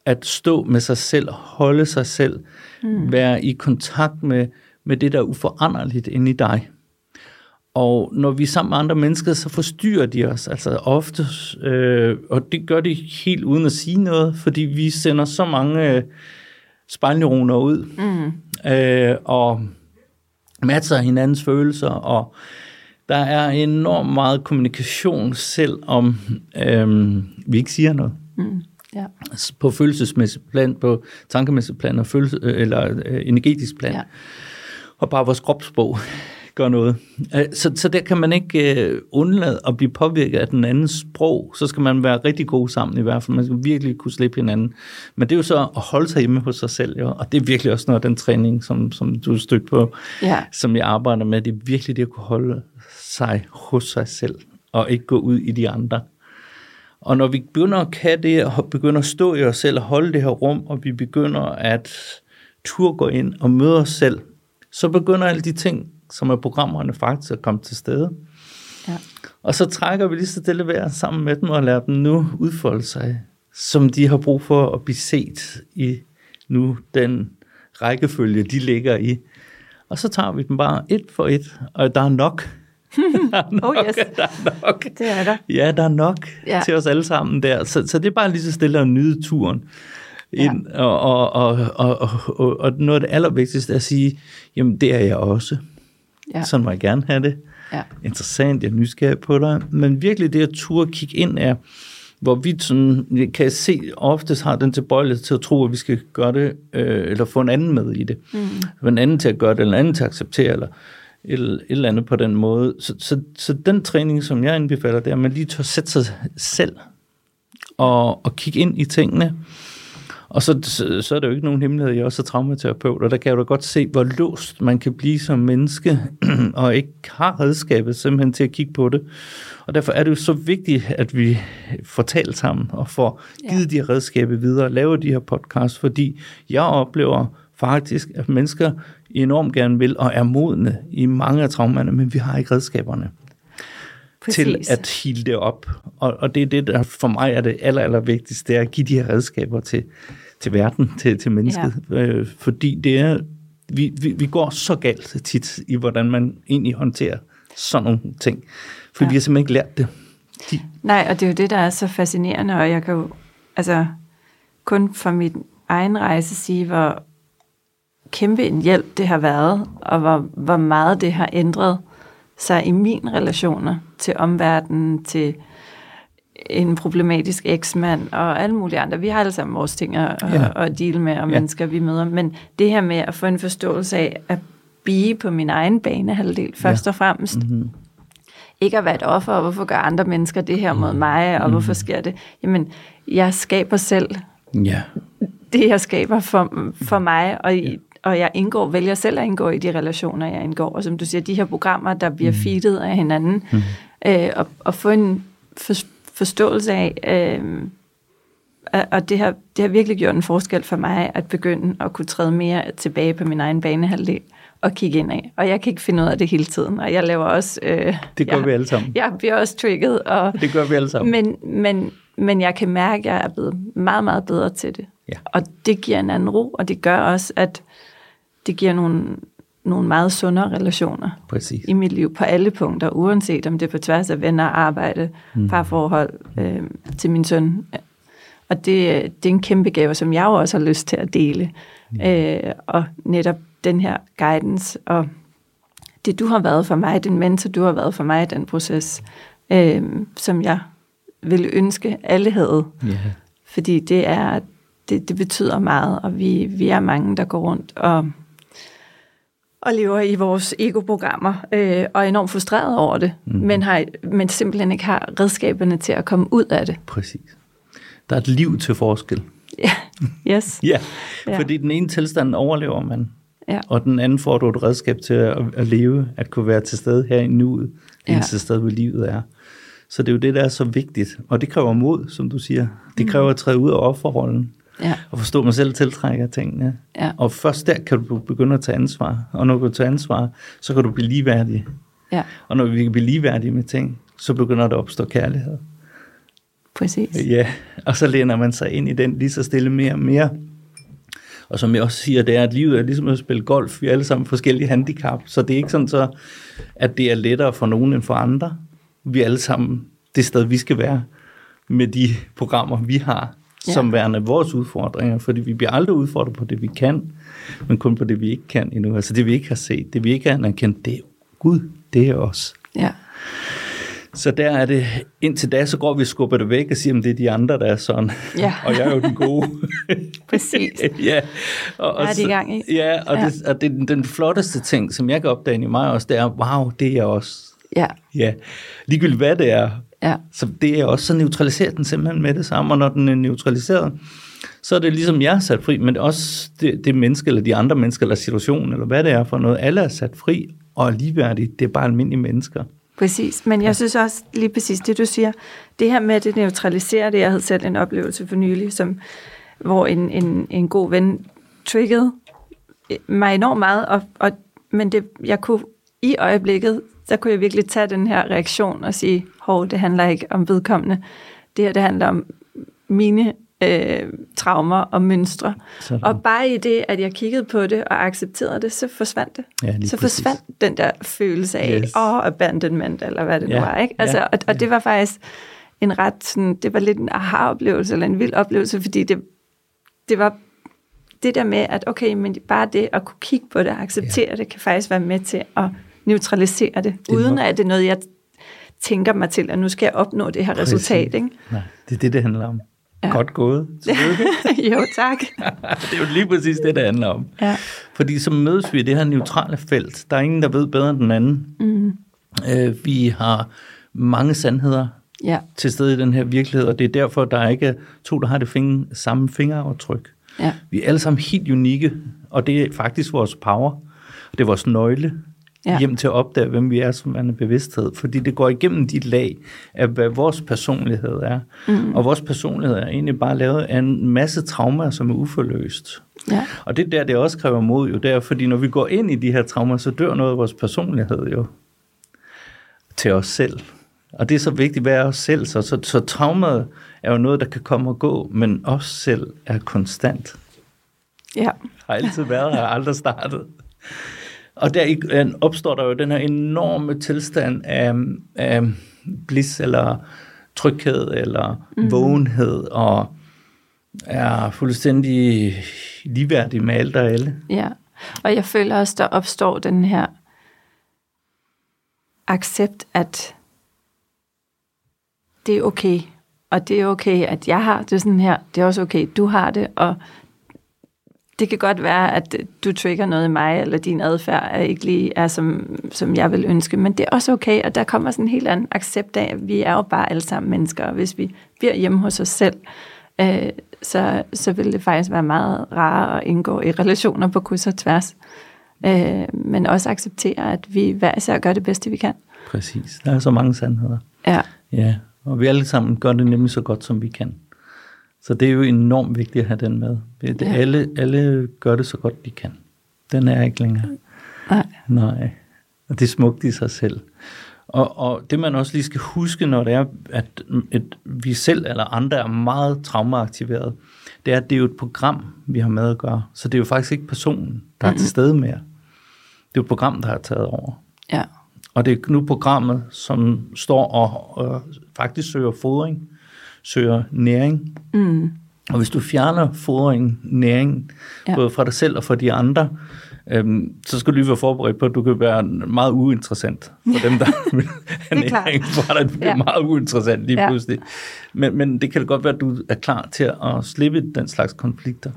at stå med sig selv, holde sig selv, mm. være i kontakt med, med det, der er uforanderligt inde i dig. Og når vi er sammen med andre mennesker, så forstyrrer de os altså ofte, øh, og det gør de helt uden at sige noget, fordi vi sender så mange øh, spejlneuroner ud, mm. øh, og matcher hinandens følelser, og der er enormt meget kommunikation, selv om øhm, vi ikke siger noget. Mm, ja. Altså på følelsesmæssigt plan, på tankemæssigt plan og følelse, øh, eller øh, energetisk plan. Ja. Og bare vores kropssprog gør noget. Så, så der kan man ikke øh, undlade at blive påvirket af den andens sprog. Så skal man være rigtig god sammen i hvert fald. Man skal virkelig kunne slippe hinanden. Men det er jo så at holde sig hjemme hos sig selv. Jo. Og det er virkelig også noget af den træning, som, som du er stødt på, ja. som jeg arbejder med. Det er virkelig det at kunne holde sig hos sig selv, og ikke gå ud i de andre. Og når vi begynder at kan det, og begynder at stå i os selv og holde det her rum, og vi begynder at tur gå ind og møde os selv, så begynder alle de ting, som er programmerne faktisk at komme til stede. Ja. Og så trækker vi lige så stille vejr sammen med dem og lader dem nu udfolde sig, som de har brug for at blive set i nu den rækkefølge, de ligger i. Og så tager vi dem bare et for et, og der er nok der er nok, Oh, yes. der er nok. Det er der. Ja, der er nok Ja. til os alle sammen der. Så, så det er bare lige så stille at nyde turen ind. Ja. Og, og, og, og, og, og, og noget af det allervigtigste er at sige, jamen det er jeg også. Ja. Ja. Sådan må jeg gerne have det. Ja. Interessant, jeg er nysgerrig på dig. Men virkelig det at turde kigge ind er, hvor vi sådan, kan se, oftest har den tilbøjelighed til at tro, at vi skal gøre det, øh, eller få en anden med i det. Mm. En anden til at gøre det, eller en anden til at acceptere, eller et, et eller andet på den måde. Så, så, så den træning, som jeg anbefaler, det er, at man lige tør sætte sig selv og, og kigge ind i tingene. Og så, så, så er det jo ikke nogen hemmelighed, jeg er også er traumaterapeut, og der kan jeg jo da godt se, hvor låst man kan blive som menneske, og ikke har redskabet simpelthen til at kigge på det. Og derfor er det jo så vigtigt, at vi får talt sammen og får givet de her redskaber videre, laver de her podcasts, fordi jeg oplever faktisk, at mennesker enormt gerne vil og er modne i mange af traumerne, men vi har ikke redskaberne til Præcis. at hele det op. Og, og det er det, der for mig er det aller, aller vigtigste, det er at give de her redskaber til, til verden, til, til mennesket. Ja. Øh, fordi det er, vi, vi, vi går så galt tit i, hvordan man egentlig håndterer sådan nogle ting. For Ja. ja. vi har simpelthen ikke lært det. De, Nej, og det er jo det, der er så fascinerende, og jeg kan jo altså kun fra min egen rejse sige, hvor kæmpe en hjælp det har været, og hvor, hvor meget det har ændret sig i mine relationer til omverdenen, til en problematisk eksmand og alle mulige andre. Vi har alle sammen vores ting at, Ja. ja. at, at deale med, og Ja. mennesker vi møder. Men det her med at få en forståelse af at blive på min egen banehalvdel, først Ja. og fremmest, mm-hmm. ikke at være et offer, og hvorfor gør andre mennesker det her mod mig, og hvorfor sker det? Jamen, jeg skaber selv Ja, det, jeg skaber for, for mig, og, i, og jeg indgår, vælger selv at indgå i de relationer, jeg indgår. Og som du siger, de her programmer, der bliver feedet af hinanden, øh, og, og få en for, forståelse af, øh, og- det har, det har virkelig gjort en forskel for mig, at begynde at kunne træde mere tilbage på min egen banehalvdel og kigge ind af. Og jeg kan ikke finde ud af det hele tiden, og jeg laver også... Øh, det gør jeg, vi alle sammen. Jeg bliver også trigget, og, Det gør vi alle sammen. men, men, men jeg kan mærke, at jeg er blevet meget, meget bedre til det. Ja. Og det giver en anden ro, og det gør også, at det giver nogle, nogle meget sundere relationer Præcis. i mit liv på alle punkter, uanset om det er på tværs af venner, arbejde, mm. parforhold øh, til min søn. Og det, det er en kæmpe gave, som jeg også har lyst til at dele. Øh, og netop den her guidance, og det du har været for mig, den mentor du har været for mig i den proces, øh, som jeg ville ønske alle havde. Ja. Fordi det er det, det betyder meget, og vi, vi er mange, der går rundt og, og lever i vores ego-programmer, øh, og er enormt frustreret over det, mm. men, har, men simpelthen ikke har redskaberne til at komme ud af det. Præcis. Der er et liv til forskel. Ja, yes. Ja, ja. fordi den ene tilstand overlever man, Ja. og den anden får du et redskab til at, at leve, at kunne være til stede her i nuet, Ja. til sted, hvor livet er. Så det er jo det, der er så vigtigt. Og det kræver mod, som du siger. Det kræver at træde ud af offerrollen, Ja. og forstå, at man selv tiltrækker tingene. Ja. Og først der kan du begynde at tage ansvar. Og når du tager ansvar, så kan du blive ligeværdig. ja, Og når vi kan blive ligeværdige med ting, så begynder der at opstå kærlighed. præcis. Ja, og så læner man sig ind i den lige så stille mere og mere. Og som jeg også siger, det er, at livet er ligesom at spille golf. Vi er alle sammen forskellige handicap, så det er ikke sådan så, at det er lettere for nogen end for andre. Vi er alle sammen det sted, vi skal være med de programmer, vi har, Ja. som værende vores udfordringer, fordi vi bliver aldrig udfordret på det, vi kan, men kun på det, vi ikke kan endnu. Altså det, vi ikke har set, det, vi ikke har anerkendt, det er Gud, det er os. Ja, Så der er det, indtil da, så går vi og skubber det væk og siger, at det er de andre, der er sådan. Ja. og jeg er jo den gode. præcis. ja. Og, Hvad er og de i gang i? Ja, og, Ja. Det, og det, den flotteste ting, som jeg kan opdage i mig også, det er, wow, det er jeg også. Ja, Ja, ligegyldigt hvad det er. Ja, Så det er også, så neutraliserer den simpelthen med det samme, og når den er neutraliseret, så er det ligesom jeg er sat fri, men også det, det menneske, eller de andre mennesker, eller situationen, eller hvad det er for noget. Alle er sat fri og er ligeværdige. Det er bare almindelige mennesker. præcis. Men jeg synes også lige præcis det, du siger, det her med, at det neutraliserer det, jeg havde selv en oplevelse for nylig, som, hvor en, en, en god ven triggede mig enormt meget, og, og, men det, jeg kunne i øjeblikket, så kunne jeg virkelig tage den her reaktion og sige, hov, det handler ikke om vedkommende. Det her, det handler om mine øh, traumer og mønstre. Sådan. Og bare i det, at jeg kiggede på det og accepterede det, så forsvandt det. Ja, så præcis. forsvandt den der følelse af, Yes. oh, abandonment, eller hvad det Ja, nu var. Ikke? Altså, ja, og, og det var faktisk en ret, sådan, det var lidt en aha-oplevelse, eller en vild oplevelse, fordi det, det var det der med, at okay, men bare det at kunne kigge på det og acceptere ja. det, kan faktisk være med til at neutralisere det, Det uden nok- at det er noget, jeg tænker mig til, at nu skal jeg opnå det her Præcis. resultat. Ikke? Nej, det er det, det handler om. Ja. Godt gået. Jo, tak. det er jo lige præcis det, det handler om. Ja. Fordi så mødes vi i det her neutrale felt. Der er ingen, der ved bedre end den anden. Mm. Øh, vi har mange sandheder Ja, til stede i den her virkelighed, og det er derfor, der er ikke to, der har det finger, samme fingeraftryk. ja, Vi er alle sammen helt unikke, og det er faktisk vores power. Det er vores nøgle Ja. hjem til at opdage, hvem vi er som en bevidsthed. Fordi det går igennem de lag af, hvad vores personlighed er. Mm. Og vores personlighed er egentlig bare lavet af en masse traumer, som er uforløst. ja, Og det er der, det også kræver mod jo, der, fordi når vi går ind i de her traumer, så dør noget af vores personlighed jo til os selv. Og det er så vigtigt, hvad er os selv? Så, så, så traumet er jo noget, der kan komme og gå, men os selv er konstant. ja, Har altid været her, aldrig startet. Og der i- opstår der jo den her enorme tilstand af, af bliss, eller tryghed, eller mm. vågenhed, og er fuldstændig ligeværdig med alt og alle. ja. Og jeg føler også, der opstår den her accept, at det er okay. Og det er okay, at jeg har det sådan her. Det er også okay, du har det. Og det kan godt være, at du trigger noget i mig, eller din adfærd er ikke lige er, som, som jeg vil ønske. Men det er også okay, og der kommer sådan en helt anden accept af, at vi er jo bare alle sammen mennesker. Og hvis vi bliver hjemme hos os selv, øh, så, så vil det faktisk være meget rarere at indgå i relationer på kryds og tværs. Øh, men også acceptere, at vi hver især gør det bedste, vi kan. Præcis. Der er så mange sandheder. Ja, Ja, og vi alle sammen gør det nemlig så godt, som vi kan. Så det er jo enormt vigtigt at have den med. Det, Ja. alle, alle gør det så godt, de kan. Den er ikke længere. nej, Nej, og det er smukt i sig selv. Og, og det man også lige skal huske, når det er, at et, vi selv eller andre er meget traumaaktiveret, det er, at det er jo et program, vi har med at gøre. Så det er jo faktisk ikke personen, der er til stede mere. Det er jo et program, der har taget over. ja, Og det er nu programmet, som står og, og faktisk søger fodring, søger næring. mm, Og hvis du fjerner fodringen, næringen, Ja. både fra dig selv og fra de andre, øhm, så skal du lige være forberedt på, at du kan være meget uinteressant for dem, der vil have Det er næring fra dig. Du bliver Ja. meget uinteressant lige Ja. pludselig. Men, men det kan godt være, at du er klar til at slippe den slags konflikter.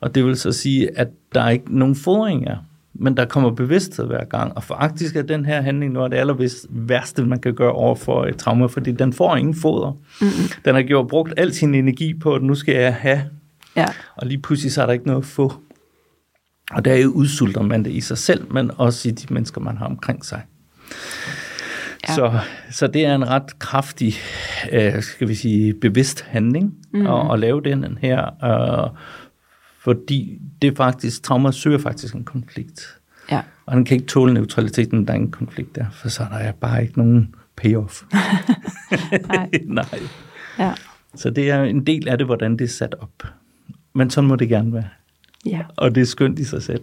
Og det vil så sige, at der er ikke nogen fodringer, men der kommer bevidsthed hver gang. Og faktisk er den her handling noget af det aller værste, man kan gøre over for et trauma, fordi den får ingen foder. Mm-hmm. Den har gjort brugt al sin energi på, at nu skal jeg have ja, og lige pludselig så er der ikke noget at få. Og der udsulter man det i sig selv, men også i de mennesker, man har omkring sig. Ja. Så, så det er en ret kraftig, øh, skal vi sige, bevidst handling mm. at, at lave den her, øh, fordi det faktisk, trauma søger faktisk en konflikt. ja, Og den kan ikke tåle neutraliteten, når der er ingen konflikt der, for så er der bare ikke nogen payoff. Nej. Nej. ja, Så det er en del af det, hvordan det er sat op. Men sådan må det gerne være. ja, Og det er skønt i sig selv.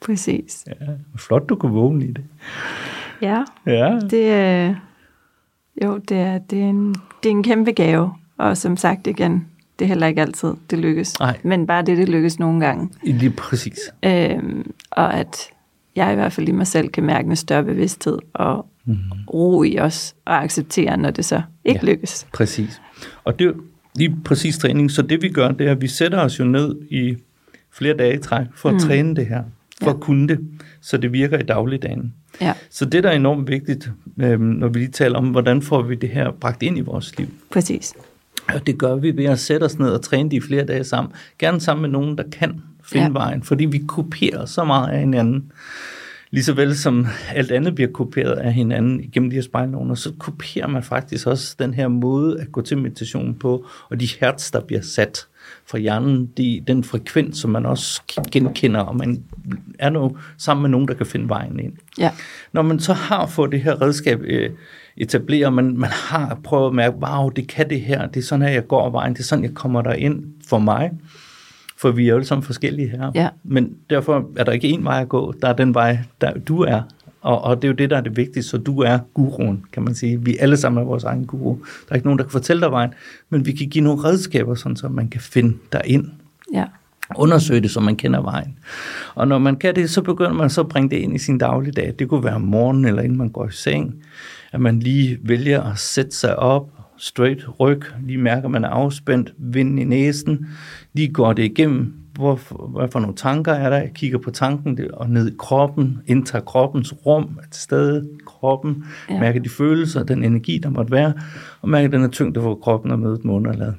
præcis. Ja, flot, du kunne vågne i det. Ja, Ja, det er, jo, det er, det, er en, det er en kæmpe gave. Og som sagt igen, det er heller ikke altid, det lykkes. Nej. Men bare det, det lykkes nogle gange. lige præcis. Øhm, og at jeg i hvert fald i mig selv kan mærke en større bevidsthed og mm. ro i os og acceptere, når det så ikke Ja. lykkes. Præcis. Og det er lige præcis træning. Så det vi gør, det er, at vi sætter os jo ned i flere dage i træk for at mm. træne det her. For Ja. at kunne det, så det virker i dagligdagen. Ja, Så det, der er enormt vigtigt, øhm, når vi lige taler om, hvordan får vi det her bragt ind i vores liv. præcis. Og det gør vi ved at sætte os ned og træne de i flere dage sammen. Gerne sammen med nogen, der kan finde Ja. ja. vejen, fordi vi kopierer så meget af hinanden. Lige så vel som alt andet bliver kopieret af hinanden igennem de her spejlnoner, så kopierer man faktisk også den her måde at gå til meditation på, og de hertz, der bliver sat fra hjernen, de, den frekvens, som man også genkender, og man er nu sammen med nogen, der kan finde vejen ind. Ja, Når man så har fået det her redskab øh, etablere, man, man har prøvet at mærke, wow, det kan det her, det er sådan her, jeg går vejen, det er sådan, jeg kommer der ind for mig, for vi er jo alle sammen forskellige her. Ja. Men derfor er der ikke en vej at gå, der er den vej, der du er, og, og det er jo det, der er det vigtige, så du er guruen, kan man sige. Vi alle sammen er vores egen guru. Der er ikke nogen, der kan fortælle dig vejen, men vi kan give nogle redskaber, sådan, så man kan finde dig ind Ja. Undersøge det, så man kender vejen. Og når man kan det, så begynder man så at bringe det ind i sin dagligdag. Det kunne være om morgenen, eller inden man går i seng. At man lige vælger at sætte sig op, straight ryg, lige mærker, at man er afspændt, vinden i næsen, lige går det igennem, hvor, hvad for nogle tanker er der, jeg kigger på tanken og ned i kroppen, indtager kroppens rum, er til stede kroppen, ja. mærker de følelser, den energi, der måtte være, og mærker den her tyngde, hvor kroppen er mødet med underlaget.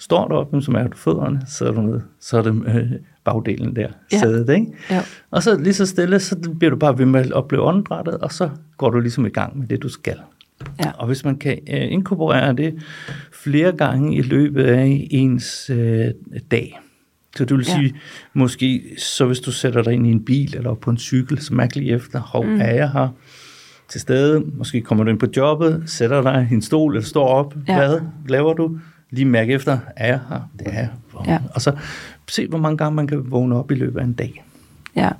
Står du op, så mærker du fødderne, sidder du ned, så er det øh, bagdelen der, Ja. sædet, ikke? Ja. Og så lige så stille, så bliver du bare ved med at opleve åndedrættet, og så går du ligesom i gang med det, du skal. Ja. Og hvis man kan øh, inkorporere det flere gange i løbet af ens øh, dag, så det vil Ja. sige, måske så hvis du sætter dig ind i en bil eller på en cykel, så mærk lige efter, hov, mm. er jeg her til stede? Måske kommer du ind på jobbet, sætter dig i en stol eller står op. Ja. Hvad laver du? Lige mærk efter, er jeg her? Det er jeg. Ja. Og så se, hvor mange gange man kan vågne op i løbet af en dag. Ja.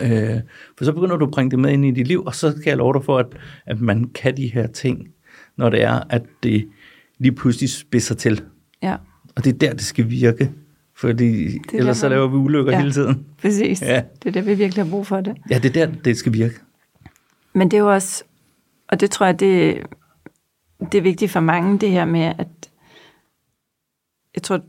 Øh, for så begynder du at bringe det med ind i dit liv, og så skal jeg love dig for, at, at man kan de her ting, når det er, at det lige pludselig spidser til. Ja. Og det er der, det skal virke. Fordi der, ellers så man- laver vi ulykker Ja. hele tiden. Præcis. Ja. Det er det, vi virkelig har brug for det. Ja, det er der, det skal virke. Men det er jo også, og det tror jeg, det, det er vigtigt for mange, det her med, at jeg tror,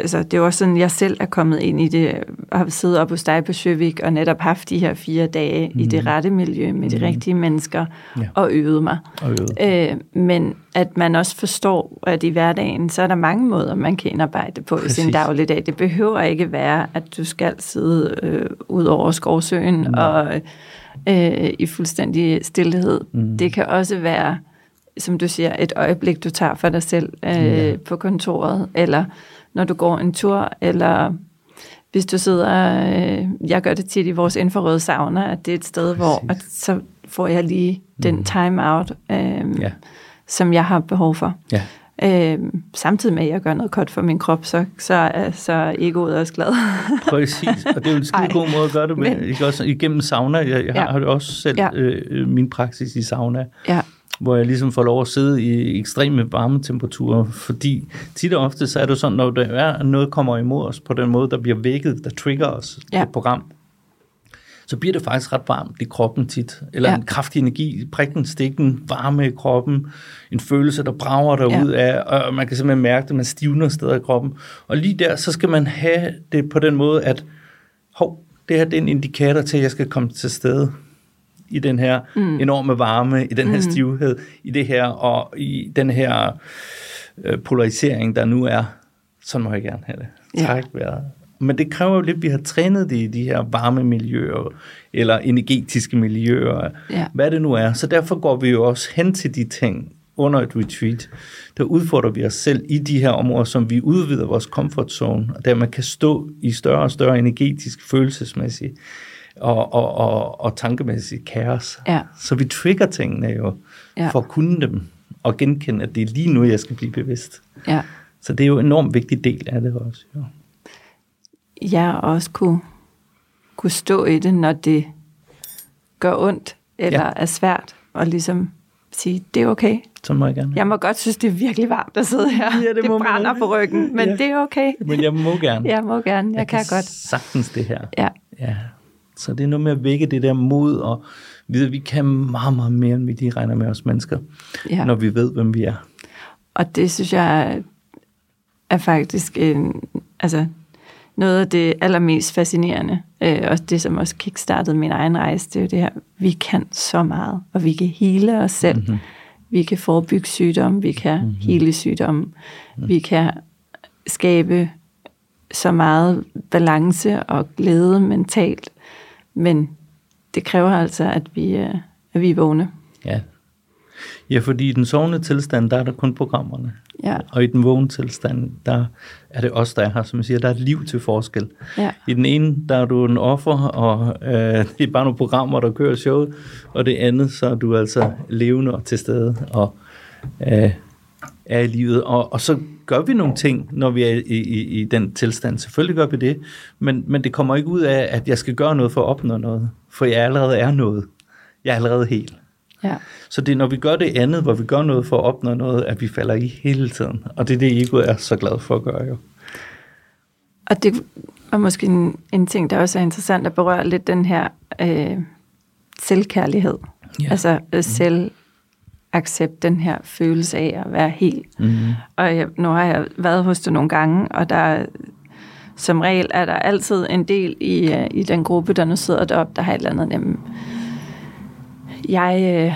altså det er jo også sådan, jeg selv er kommet ind i det, og har siddet op hos dig på Sjøvik, og netop haft de her fire dage mm. i det rette miljø med de rigtige mennesker, Ja. og øvet mig. Og øvet. Øh, men at man også forstår, at i hverdagen, så er der mange måder, man kan indarbejde på Præcis. i sin dagligdag. Det behøver ikke være, at du skal sidde øh, ud over skovsøen Mm. og øh, i fuldstændig stillhed. Mm. Det kan også være, som du siger, et øjeblik, du tager for dig selv øh, Ja. på kontoret, eller når du går en tur, eller hvis du sidder, øh, jeg gør det tit i vores infrarøde sauna, at det er et sted, Præcis. hvor at så får jeg lige den time out, øh, Ja. som jeg har behov for. Ja. Øh, samtidig med, at jeg gør noget godt for min krop, så, så er så egoet også glad. Præcis, og det er jo en skide god måde at gøre det med. men- Ikke også igennem sauna. Jeg, jeg Ja. har jo også selv ja. øh, min praksis i sauna. ja, hvor jeg ligesom får lov at sidde i ekstreme varmetemperaturer, fordi tit og ofte så er det sådan, når der er noget kommer imod os på den måde, der bliver vækket, der trigger os Ja. et program, så bliver det faktisk ret varmt i kroppen tit. Eller ja. en kraftig energi, prikken, stikken, varme i kroppen, en følelse, der brager derud ja. af, og man kan simpelthen mærke det, man stivner steder i kroppen. Og lige der, så skal man have det på den måde, at hov, det her det er en indikator til, at jeg skal komme til stede i den her mm. enorme varme, i den her mm. stivhed, i det her, og i den her øh, polarisering, der nu er. Sådan må jeg gerne have det. Ja. Træk vejret. Men det kræver jo lidt, at vi har trænet det i de her varme miljøer, eller energetiske miljøer, Ja. hvad det nu er. Så derfor går vi jo også hen til de ting under et retreat. Der udfordrer vi os selv i de her områder, som vi udvider vores comfort zone, og der man kan stå i større og større energetisk, følelsesmæssigt og, og, og, og tankemæssigt kaos. Ja. Så vi trigger tingene jo, Ja. ja. for at kunne dem, og genkende, at det er lige nu, jeg skal blive bevidst. ja. Så det er jo en enormt vigtig del af det også. Jo. jeg også kunne, kunne stå i det, når det gør ondt, eller ja. Ja. er svært, og ligesom sige, det er okay. Så må jeg gerne. Jeg må godt synes, det er virkelig varmt at sidde her. Ja, det det brænder på ryggen, men Ja. det er okay. Men jeg må gerne. Jeg må gerne, jeg, jeg kan, kan godt. sagtens det her. Ja, Ja. Så det er noget med at vække det der mod, og vide, at vi kan meget, meget mere, end vi lige regner med os mennesker, ja. når vi ved, hvem vi er. Og det synes jeg er, faktisk en, altså, noget af det allermest fascinerende, øh, og det som også kickstartede min egen rejse, det er jo det her, vi kan så meget, og vi kan hele os selv. Mm-hmm. Vi kan forebygge sygdomme, vi kan mm-hmm. hele sygdomme, mm-hmm. vi kan skabe så meget balance og glæde mentalt, men det kræver altså, at vi, øh, at vi er vågne. Ja. Ja, fordi i den sovende tilstand, der er der kun programmerne. Ja. Og i den vågne tilstand, der er det os, der er her, som jeg siger, der er et liv til forskel. Ja. I den ene, der er du en offer, og øh, det er bare nogle programmer, der kører showet, og det andet, så er du altså levende og til stede, og øh, er i livet. Og, og så gør vi nogle ting, når vi er i, i, i den tilstand. Selvfølgelig gør vi det, men, men det kommer ikke ud af, at jeg skal gøre noget for at opnå noget, for jeg allerede er noget. Jeg er allerede helt. Ja. Så det er, når vi gør det andet, hvor vi gør noget for at opnå noget, at vi falder i hele tiden. Og det er det, ego er så glad for at gøre jo. Og det var måske en, en ting, der også er interessant at berøre lidt den her øh, selvkærlighed. Ja. Altså øh, selvaccept, den her følelse af at være helt. Mm-hmm. Og jeg, nu har jeg været hos dig nogle gange, og der som regel er der altid en del i, øh, i den gruppe, der nu sidder deroppe, der har et eller andet, jamen, jeg, øh,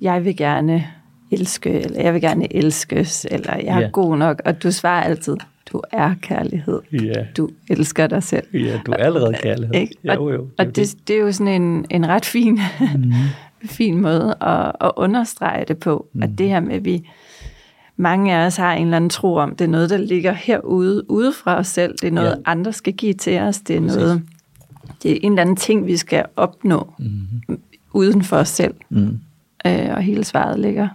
jeg vil gerne elske, eller jeg vil gerne elskes, eller jeg er Ja. god nok, og du svarer altid, du er kærlighed. Ja. Du elsker dig selv. ja, du er allerede kærlighed. Ikke? Og jo, jo, og det, det er jo sådan en, en ret fin, mm. Fin måde at, at understrege det på. Mm. At det her med, at vi, mange af os har en eller anden tro om, det er noget, der ligger herude, ude fra os selv. Det er noget, Ja. andre skal give til os. Det er Præcis. noget, det er en eller anden ting, vi skal opnå mm. uden for os selv. Mm. Øh, og hele svaret ligger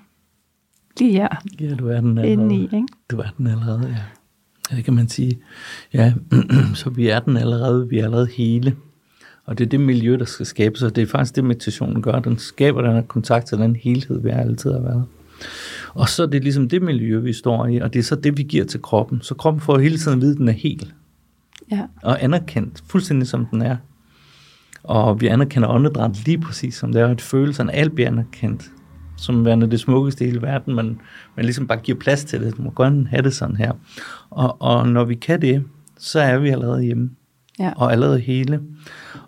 lige her, Ja, du er den allerede. inde i. Ikke? Du er den allerede, ja. Ja, Det kan man sige. Ja, så vi er den allerede, vi er allerede hele. Og det er det miljø, der skal skabes, og det er faktisk det, meditationen gør. Den skaber den her kontakt til den helhed, vi altid har været. Og så er det ligesom det miljø, vi står i, og det er så det, vi giver til kroppen. Så kroppen får hele tiden at vide, at den er hel Ja. og anerkendt, fuldstændig som den er. Og vi anerkender åndedræt lige præcis som det er, at følelserne, alt bliver anerkendt som værende det smukkeste i hele verden, men man ligesom bare giver plads til det. Du må godt have det sådan her. Og, og når vi kan det, så er vi allerede hjemme, Ja. og allerede hele.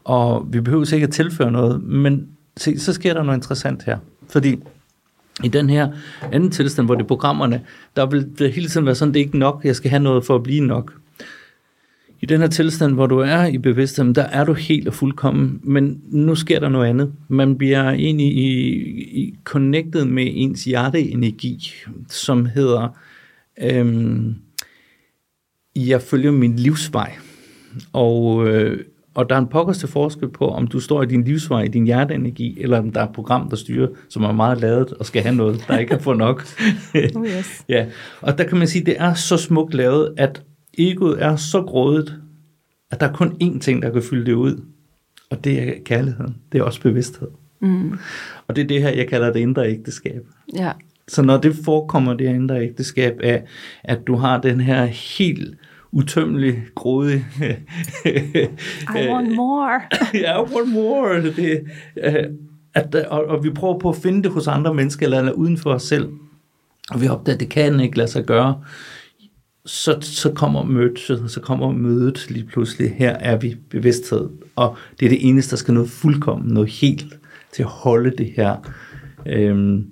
Og vi behøver sikkert at tilføre noget, men se, så sker der noget interessant her. Fordi i den her anden tilstand, hvor det er programmerne, der vil det hele tiden være sådan, det er ikke nok, jeg skal have noget for at blive nok. I den her tilstand, hvor du er i bevidstheden, der er du helt og fuldkommen, men nu sker der noget andet. Man bliver egentlig i, i connected med ens hjerteenergi, som hedder, øhm, jeg følger min livsvej. Og, øh, og der er en pokkers til forskel på, om du står i din livsvej, i din hjerteenergi, eller om der er et program, der styrer, som er meget lavet og skal have noget, der ikke kan få nok. Oh yes. Ja, og der kan man sige, at det er så smukt lavet, at egoet er så grådigt, at der er kun én ting, der kan fylde det ud. Og det er kærligheden. Det er også bevidsthed. Mm. Og det er det her, jeg kalder det indre ægteskab. Ja. Så når det forekommer, det her indre ægteskab, af, at du har den her helt utømmelig, grådige... I want more. ja, one more. Det, øh, at, og, og vi prøver på at finde det hos andre mennesker, eller, eller uden for os selv. Og vi opdager, at det kan ikke lade sig gøre. Så, så kommer mødet, så kommer mødet lige pludselig. Her er vi bevidsthed, og det er det eneste, der skal noget fuldkommen, noget helt til at holde det her, øhm,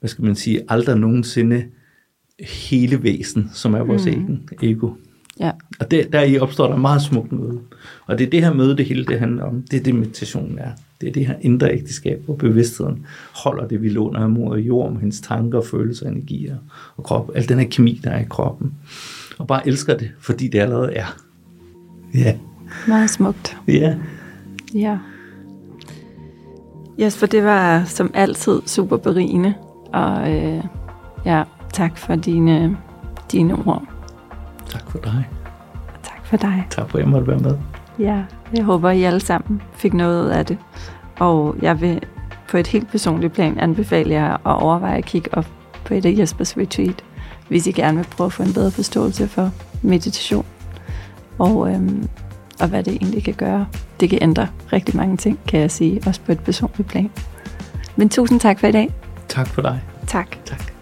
hvad skal man sige, aldrig nogensinde hele væsen, som er vores mm. egen ego. Ja. Og der, der i opstår der meget smukt møde. Og det er det her møde, det hele det handler om. Det er det, meditationen er. Det er det her indre ægteskab, hvor bevidstheden holder det, vi låner af mor og jord, med hendes tanker, følelser, energier og krop. Al den her kemi, der er i kroppen. Og bare elsker det, fordi det allerede er. Ja. Meget smukt. Ja. Ja. Jesper, det var som altid super berigende. Og øh, ja, tak for dine, dine ord. Tak for dig. Og tak for dig. Tak for, at jeg måtte være med. Ja, jeg håber, I alle sammen fik noget ud af det. Og jeg vil på et helt personligt plan anbefale jer at overveje at kigge op på et af Jespers retreat, hvis I gerne vil prøve at få en bedre forståelse for meditation. Og, øhm, og hvad det egentlig kan gøre. Det kan ændre rigtig mange ting, kan jeg sige, også på et personligt plan. Men tusind tak for i dag. Tak for dig. Tak. Tak.